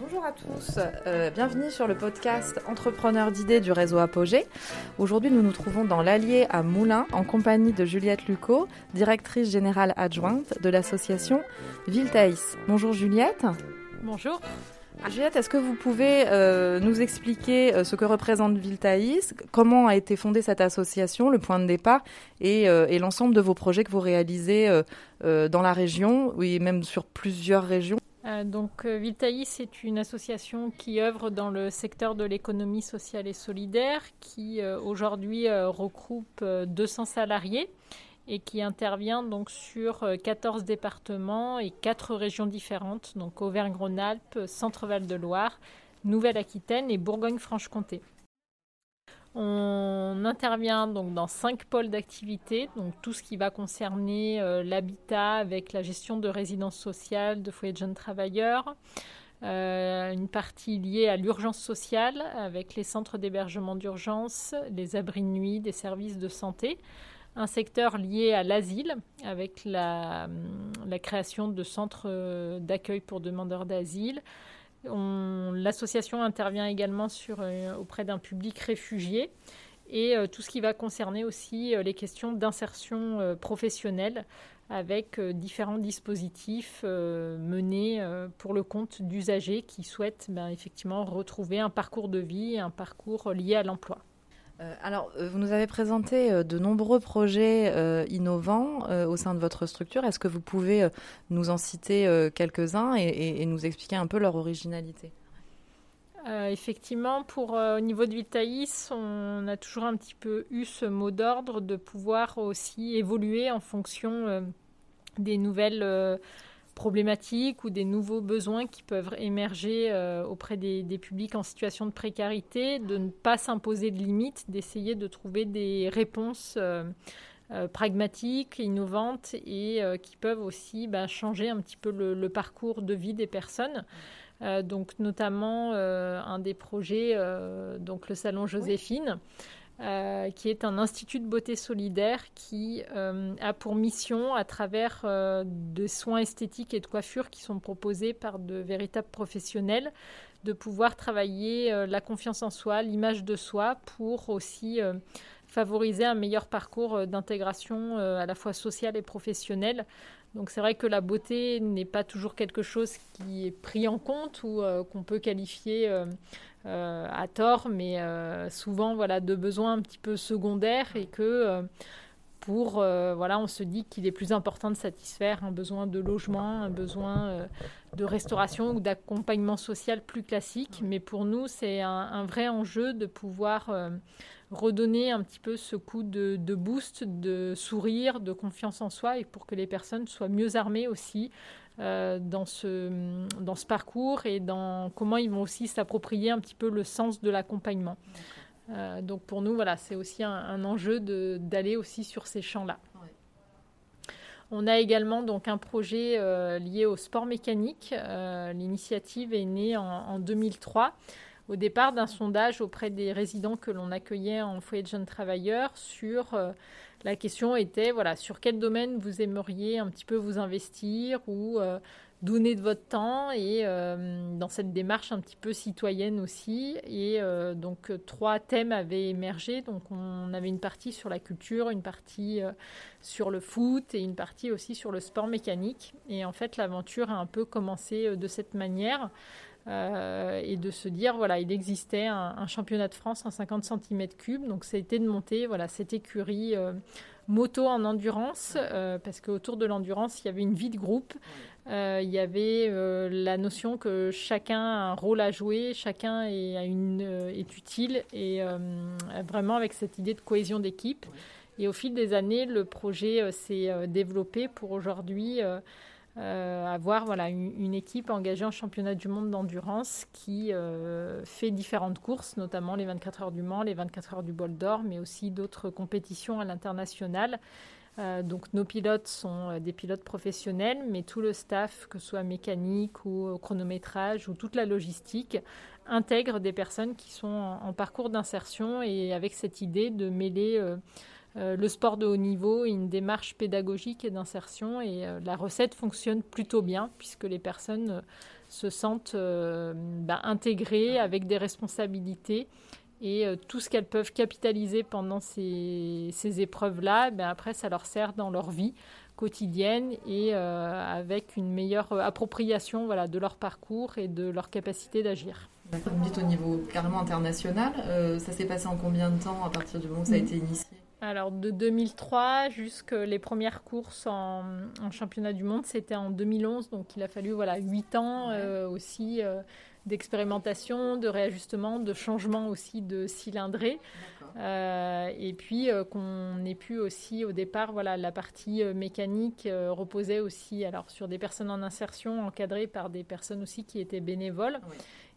Bonjour à tous, euh, bienvenue sur le podcast Entrepreneurs d'idées du réseau Apogée. Aujourd'hui, nous nous trouvons dans l'Allier à Moulins en compagnie de Juliette Lucot, directrice générale adjointe de l'association Viltaïs. Bonjour Juliette. Bonjour. Juliette, est-ce que vous pouvez euh, nous expliquer euh, ce que représente Viltaïs, comment a été fondée cette association, le point de départ et, et l'ensemble de vos projets que vous réalisez dans la région, oui, même sur plusieurs régions? Euh, donc euh, Viltaïs est une association qui œuvre dans le secteur de l'économie sociale et solidaire, qui euh, aujourd'hui regroupe 200 salariés et qui intervient donc sur 14 départements et 4 régions différentes, donc Auvergne-Rhône-Alpes, Centre-Val de Loire, Nouvelle-Aquitaine et Bourgogne-Franche-Comté. On intervient donc dans cinq pôles d'activité, donc tout ce qui va concerner euh, l'habitat avec la gestion de résidences sociales, de foyers de jeunes travailleurs, euh, une partie liée à l'urgence sociale avec les centres d'hébergement d'urgence, les abris de nuit, des services de santé, un secteur lié à l'asile avec la, création de centres euh, d'accueil pour demandeurs d'asile, L'association intervient également euh, auprès d'un public réfugié et euh, tout ce qui va concerner aussi euh, les questions d'insertion professionnelle avec différents dispositifs menés pour le compte d'usagers qui souhaitent ben, effectivement retrouver un parcours de vie, un parcours lié à l'emploi. Euh, alors, euh, vous nous avez présenté euh, de nombreux projets innovants au sein de votre structure. Est-ce que vous pouvez nous en citer quelques-uns et, nous expliquer un peu leur originalité? Effectivement, pour au niveau de Vitaïs, on a toujours un petit peu eu ce mot d'ordre de pouvoir aussi évoluer en fonction des nouvelles problématiques ou des nouveaux besoins qui peuvent émerger euh, auprès des, publics en situation de précarité, de ne pas s'imposer de limites, d'essayer de trouver des réponses euh, euh, pragmatiques, innovantes et qui peuvent aussi bah, changer un petit peu le, parcours de vie des personnes. donc notamment un des projets, donc le salon Joséphine. Euh, qui est un institut de beauté solidaire qui euh, a pour mission, à travers euh, des soins esthétiques et de coiffure qui sont proposés par de véritables professionnels, de pouvoir travailler la confiance en soi, l'image de soi, pour aussi favoriser un meilleur parcours d'intégration à la fois sociale et professionnelle. Donc c'est vrai que la beauté n'est pas toujours quelque chose qui est pris en compte ou qu'on peut qualifier euh, à tort, mais euh, souvent voilà de besoins un petit peu secondaires et que euh, pour voilà on se dit qu'il est plus important de satisfaire un besoin de logement, un besoin de restauration ou d'accompagnement social plus classique. Mais pour nous c'est un, vrai enjeu de pouvoir redonner un petit peu ce coup de, de, boost, de sourire, de confiance en soi et pour que les personnes soient mieux armées aussi euh, dans, ce, dans ce parcours et dans comment ils vont aussi s'approprier un petit peu le sens de l'accompagnement. Euh, donc pour nous, voilà, c'est aussi un, enjeu d'aller aussi sur ces champs-là. On a également donc un projet euh, lié au sport mécanique. L'initiative est née en, en 2003 au départ d'un sondage auprès des résidents que l'on accueillait en foyer de jeunes travailleurs sur la question était, voilà, sur quel domaine vous aimeriez un petit peu vous investir ou euh, donner de votre temps et euh, dans cette démarche un petit peu citoyenne aussi. Et euh, donc trois thèmes avaient émergé. Donc on avait une partie sur la culture, une partie sur le foot et une partie aussi sur le sport mécanique. Et en fait l'aventure a un peu commencé de cette manière. Euh, et de se dire voilà il existait un, championnat de France en 50 cm3 donc ça a été de monter voilà cette écurie euh, moto en endurance euh, parce qu'autour de l'endurance il y avait une vie de groupe. Il y avait la notion que chacun a un rôle à jouer chacun est, une, est utile. Et vraiment avec cette idée de cohésion d'équipe. Et au fil des années le projet s'est développé pour aujourd'hui euh, avoir voilà, une, équipe engagée en championnat du monde d'endurance qui euh, fait différentes courses, notamment les 24 heures du Mans, les 24 heures du Bol d'Or, mais aussi d'autres compétitions à l'international. Euh, donc nos pilotes sont des pilotes professionnels, mais tout le staff, que ce soit mécanique ou chronométrage ou toute la logistique, intègre des personnes qui sont en parcours d'insertion et avec cette idée de mêler euh, le sport de haut niveau et une démarche pédagogique et d'insertion. Et euh, la recette fonctionne plutôt bien puisque les personnes se sentent bah, intégrées avec des responsabilités et tout ce qu'elles peuvent capitaliser pendant ces, épreuves-là, ben après, ça leur sert dans leur vie quotidienne et avec une meilleure appropriation voilà, de leur parcours et de leur capacité d'agir. Vous dites au niveau carrément international, ça s'est passé en combien de temps à partir du moment où ça a mm. été initié? Alors de 2003 jusqu'à les premières courses en, championnat du monde, c'était en 2011, donc il a fallu voilà 8 ans euh, aussi euh, d'expérimentation, de réajustement, de changement aussi de cylindrée. Euh, et puis qu'on ait pu aussi au départ, voilà, la partie mécanique reposait aussi alors sur des personnes en insertion encadrées par des personnes aussi qui étaient bénévoles.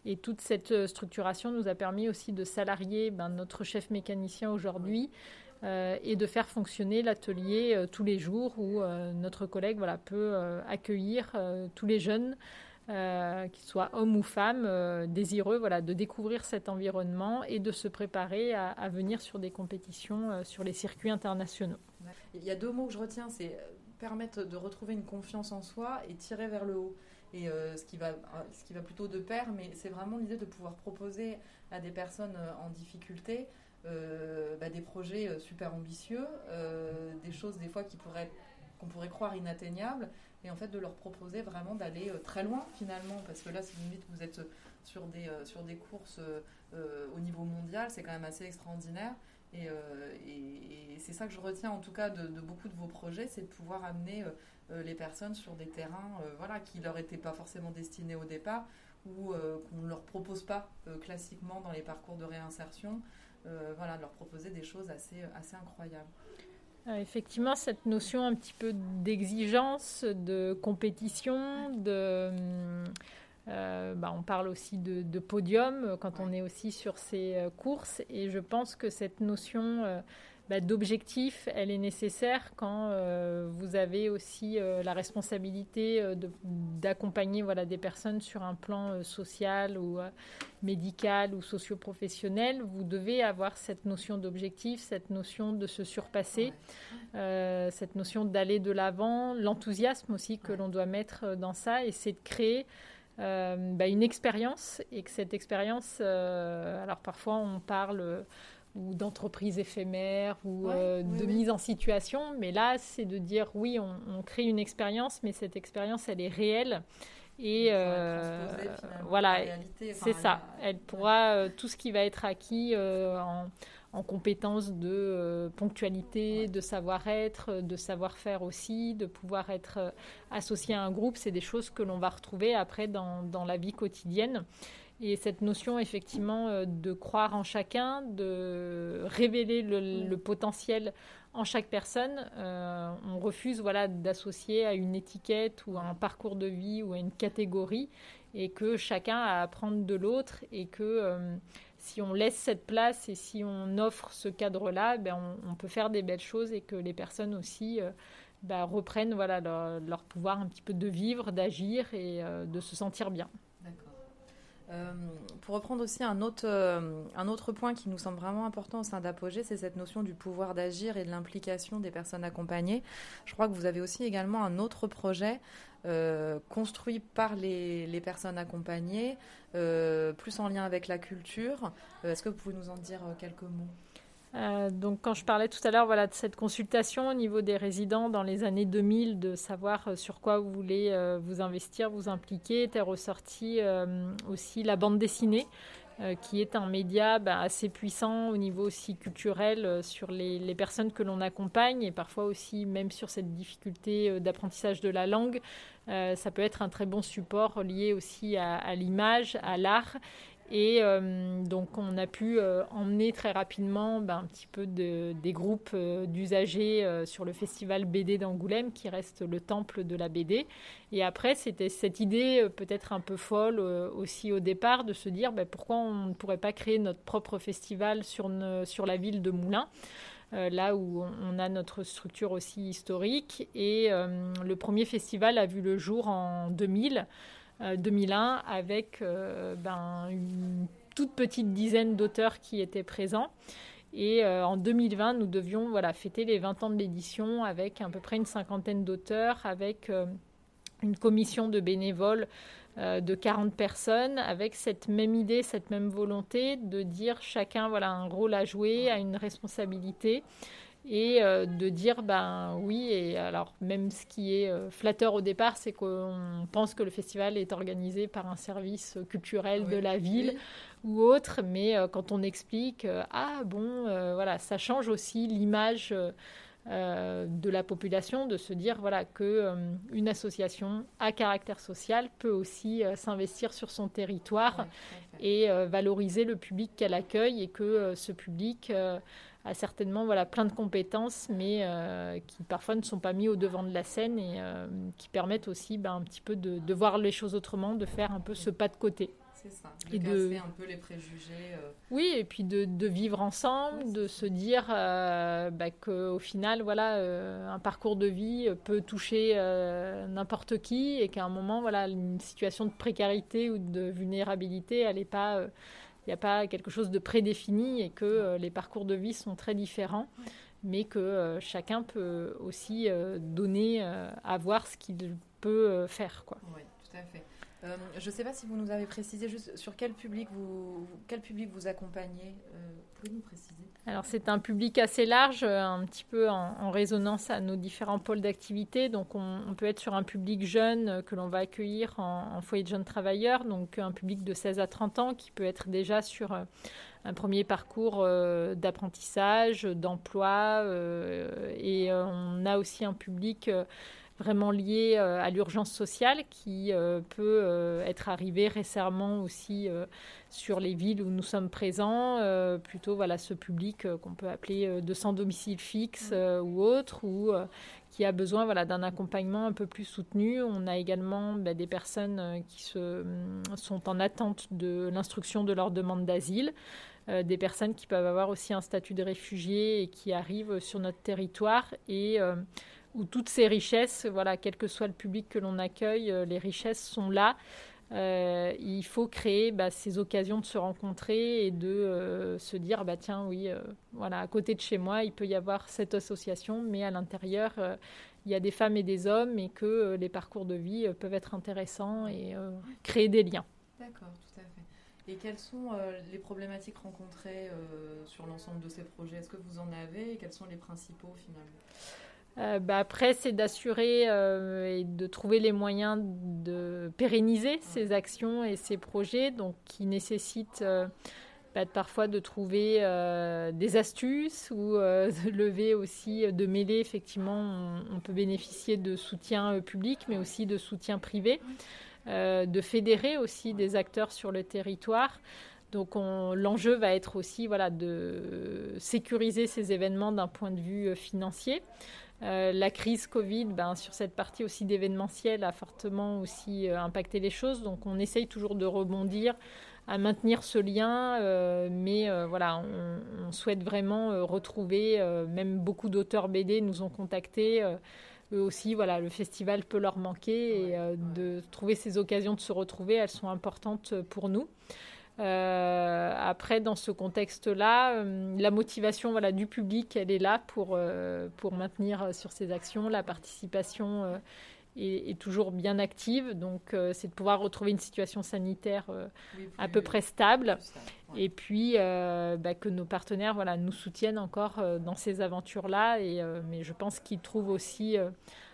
Et toute cette structuration nous a permis aussi de salarier ben, notre chef mécanicien aujourd'hui. Euh, et de faire fonctionner l'atelier euh, tous les jours où euh, notre collègue voilà, peut accueillir tous les jeunes, qu'ils soient hommes ou femmes, désireux voilà, de découvrir cet environnement et de se préparer à, venir sur des compétitions sur les circuits internationaux. Il y a deux mots que je retiens, c'est permettre de retrouver une confiance en soi et tirer vers le haut. Et ce, qui va, ce qui va plutôt de pair, mais c'est vraiment l'idée de pouvoir proposer à des personnes en difficulté euh, bah, des projets euh, super ambitieux, euh, des choses des fois qu'on pourrait croire inatteignables, et en fait de leur proposer vraiment d'aller très loin finalement, parce que là, si vous dites que vous êtes sur des, courses au niveau mondial, c'est quand même assez extraordinaire. Et, c'est ça que je retiens en tout cas de, beaucoup de vos projets, c'est de pouvoir amener les personnes sur des terrains voilà, qui leur étaient pas forcément destinés au départ ou qu'on ne leur propose pas classiquement dans les parcours de réinsertion. Euh, voilà, leur proposer des choses assez, assez incroyables. Euh, effectivement, cette notion un petit peu d'exigence, de compétition, de, euh, bah, on parle aussi de, podium quand on est aussi sur ces courses, et je pense que cette notion bah, d'objectif, elle est nécessaire quand euh, vous avez aussi euh, la responsabilité euh, d'accompagner voilà, des personnes sur un plan social ou médical ou socio-professionnel. Vous devez avoir cette notion d'objectif, cette notion de se surpasser, cette notion d'aller de l'avant, l'enthousiasme aussi que l'on doit mettre dans ça, et c'est de créer bah, une expérience et que cette expérience, alors parfois on parle ou d'entreprise éphémère ou euh, de mise en situation. Mais là, c'est de dire oui, on, crée une expérience, mais cette expérience, elle est réelle. Et euh, voilà, c'est ça. Elle pourra, euh, tout ce qui va être acquis en, en, compétences de ponctualité, de savoir-être, de savoir-faire aussi, de pouvoir être associé à un groupe, c'est des choses que l'on va retrouver après dans, dans la vie quotidienne. Et cette notion, effectivement, euh, de croire en chacun, de révéler le, potentiel en chaque personne, euh, on refuse voilà, d'associer à une étiquette ou à un parcours de vie ou à une catégorie, et que chacun a à apprendre de l'autre, et que euh, si on laisse cette place et si on offre ce cadre-là, ben on, peut faire des belles choses et que les personnes aussi ben, reprennent voilà, leur, leur, pouvoir un petit peu de vivre, d'agir et de se sentir bien. Euh, pour reprendre aussi un autre, euh, un autre point qui nous semble vraiment important au sein d'Apogée, c'est cette notion du pouvoir d'agir et de l'implication des personnes accompagnées. Je crois que vous avez aussi également un autre projet euh, construit par les, les personnes accompagnées, plus en lien avec la culture. Est-ce que vous pouvez nous en dire quelques mots? Euh, donc, quand je parlais tout à l'heure voilà, de cette consultation au niveau des résidents dans les années 2000, de savoir euh, sur quoi vous voulez euh, vous investir, vous impliquer, était ressorti aussi la bande dessinée, qui est un média bah, assez puissant au niveau aussi culturel sur les, personnes que l'on accompagne et parfois aussi même sur cette difficulté d'apprentissage de la langue. ça peut être un très bon support lié aussi à l'image, à l'art et euh, donc, on a pu euh, emmener très rapidement ben, un petit peu de, des groupes euh, d'usagers sur le festival BD d'Angoulême, qui reste le temple de la BD. Et après, c'était cette idée peut-être un peu folle aussi au départ de se dire ben, pourquoi on ne pourrait pas créer notre propre festival sur, sur la ville de Moulins. là où on a notre structure aussi historique. Et le premier festival a vu le jour en 2000. 2001 euh, avec euh, ben, une toute petite dizaine d'auteurs qui étaient présents. Et euh, en 2020, nous devions voilà, fêter les 20 ans de l'édition avec à peu près une cinquantaine d'auteurs, avec une commission de bénévoles de 40 personnes avec cette même idée, cette même volonté de dire chacun voilà un rôle à jouer, a une responsabilité et euh, de dire ben oui et alors même ce qui est euh, flatteur au départ c'est qu'on pense que le festival est organisé par un service culturel de la ville ou autre mais euh, quand on explique ah bon voilà ça change aussi l'image de la population de se dire voilà que une association à caractère social peut aussi s'investir sur son territoire et valoriser le public qu'elle accueille et que ce public a certainement voilà, plein de compétences, mais euh, qui parfois ne sont pas mis au devant de la scène et euh, qui permettent aussi ben, un petit peu de, de, voir les choses autrement, de faire un peu ce pas de côté. C'est ça, de et de un peu les préjugés. Euh. Oui, et puis de, de vivre ensemble, de se dire bah, qu'au final, voilà, un parcours de vie peut toucher n'importe qui et qu'à un moment, voilà, une situation de précarité ou de vulnérabilité, elle n'est pas il n'y a pas quelque chose de prédéfini et que euh, les parcours de vie sont très différents, mais que euh, chacun peut aussi euh, donner à voir ce qu'il peut faire. Quoi. Oui, tout à fait. Je ne sais pas si vous nous avez précisé juste sur quel public vous, quel public vous accompagnez. Pouvez-vous nous préciser alors c'est un public assez large, euh, un petit peu en, résonance à nos différents pôles d'activité. Donc on, peut être sur un public jeune euh, que l'on va accueillir en, foyer de jeunes travailleurs, donc un public de 16 à 30 ans qui peut être déjà sur euh, un premier parcours d'apprentissage, d'emploi. et on a aussi un public vraiment lié à l'urgence sociale qui peut être arrivé récemment aussi sur les villes où nous sommes présents, euh, plutôt voilà ce public euh, qu'on peut appeler euh, de sans domicile fixe ou autre, ou qui a besoin voilà d'un accompagnement un peu plus soutenu. On a également bah, des personnes qui se, mm, sont en attente de l'instruction de leur demande d'asile. des personnes qui peuvent avoir aussi un statut de réfugié et qui arrivent sur notre territoire et où toutes ces richesses, voilà, quel que soit le public que l'on accueille, les richesses sont là. Euh, il faut créer bah, ces occasions de se rencontrer et de euh, se dire bah tiens oui euh, voilà à côté de chez moi il peut y avoir cette association mais à l'intérieur il y a des femmes et des hommes et que les parcours de vie peuvent être intéressants et créer des liens. D'accord, tout à fait. Et quelles sont les problématiques rencontrées sur l'ensemble de ces projets? Est-ce que vous en avez? Quels sont les principaux finalement? Euh, bah, après, c'est d'assurer euh, et de trouver les moyens de pérenniser ces actions et ces projets, donc qui nécessitent euh, bah, parfois de trouver des astuces ou de lever aussi, de mêler. Effectivement, on, peut bénéficier de soutien public, mais aussi de soutien privé, de fédérer aussi des acteurs sur le territoire. Donc l'enjeu va être aussi voilà, de sécuriser ces événements d'un point de vue financier. Euh, la crise Covid, ben, sur cette partie aussi d'événementiel, a fortement aussi euh, impacté les choses. Donc on essaye toujours de rebondir, à maintenir ce lien, euh, mais voilà, on, souhaite vraiment retrouver, même beaucoup d'auteurs BD nous ont contactés. eux aussi, voilà, le festival peut leur manquer et de trouver ces occasions de se retrouver, elles sont importantes pour nous. Euh, après, dans ce contexte-là, euh, la motivation voilà, du public, elle est là pour, euh, pour maintenir sur ces actions. La participation est, toujours bien active. Donc, c'est de pouvoir retrouver une situation sanitaire à peu près stable. Et puis, bah, que nos partenaires voilà, nous soutiennent encore dans ces aventures-là. Et, mais je pense qu'ils trouvent aussi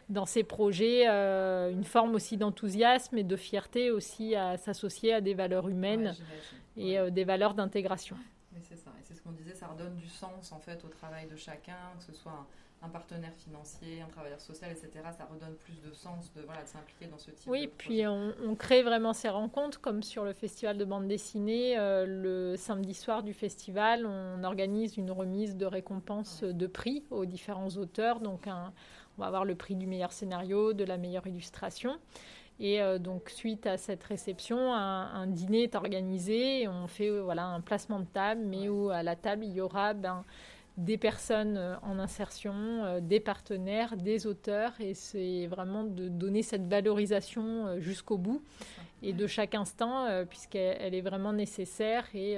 dans ces projets euh, une forme aussi d'enthousiasme et de fierté aussi à s'associer à des valeurs humaines et euh, des valeurs d'intégration. c'est ça, et c'est ce qu'on disait, ça redonne du sens en fait au travail de chacun, que ce soit un, partenaire financier, un travailleur social, etc. Ça redonne plus de sens de, voilà, s'impliquer dans ce type oui, de puis on, on, crée vraiment ces rencontres, comme sur le festival de bande dessinée. Euh, le samedi soir du festival, on organise une remise de récompenses de prix aux différents auteurs, donc un on va avoir le prix du meilleur scénario, de la meilleure illustration. Et euh, donc, suite à cette réception, un, dîner est organisé. on fait euh, voilà, un placement de table, mais où à la table, il y aura ben, des personnes euh, en insertion, des partenaires, des auteurs. Et c'est vraiment de donner cette valorisation jusqu'au bout et de chaque instant, puisqu'elle est vraiment nécessaire. Et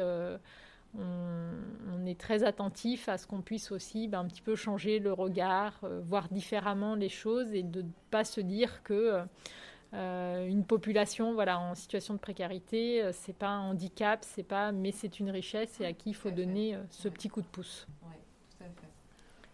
on, est très attentif à ce qu'on puisse aussi ben, un petit peu changer le regard, euh, voir différemment les choses et de ne pas se dire que une population voilà en situation de précarité c'est pas un handicap c'est pas mais c'est une richesse et à qui il faut donner ce petit coup de pouce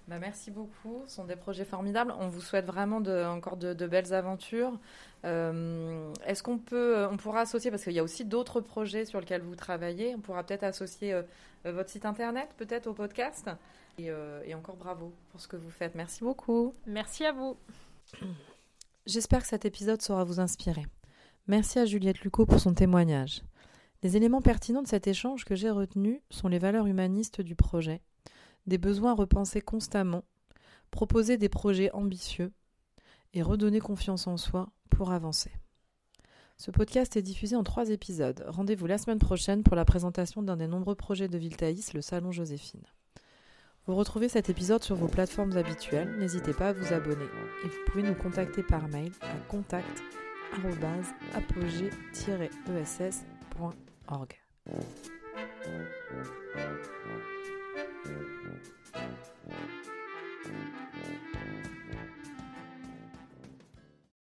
bah, merci beaucoup. Ce sont des projets formidables. On vous souhaite vraiment de, encore de, belles aventures. Euh, est-ce qu'on peut, euh, on pourra associer, parce qu'il y a aussi d'autres projets sur lesquels vous travaillez, on pourra peut-être associer euh, votre site internet peut-être au podcast. Et, et, encore bravo pour ce que vous faites. Merci beaucoup. Merci à vous. J'espère que cet épisode saura vous inspirer. Merci à Juliette Lucot pour son témoignage. Les éléments pertinents de cet échange que j'ai retenu sont les valeurs humanistes du projet des besoins repensés constamment, proposer des projets ambitieux et redonner confiance en soi pour avancer. Ce podcast est diffusé en trois épisodes. Rendez-vous la semaine prochaine pour la présentation d'un des nombreux projets de Viltaïs, le Salon Joséphine. Vous retrouvez cet épisode sur vos plateformes habituelles, n'hésitez pas à vous abonner et vous pouvez nous contacter par mail à contact-apogée-ess.org.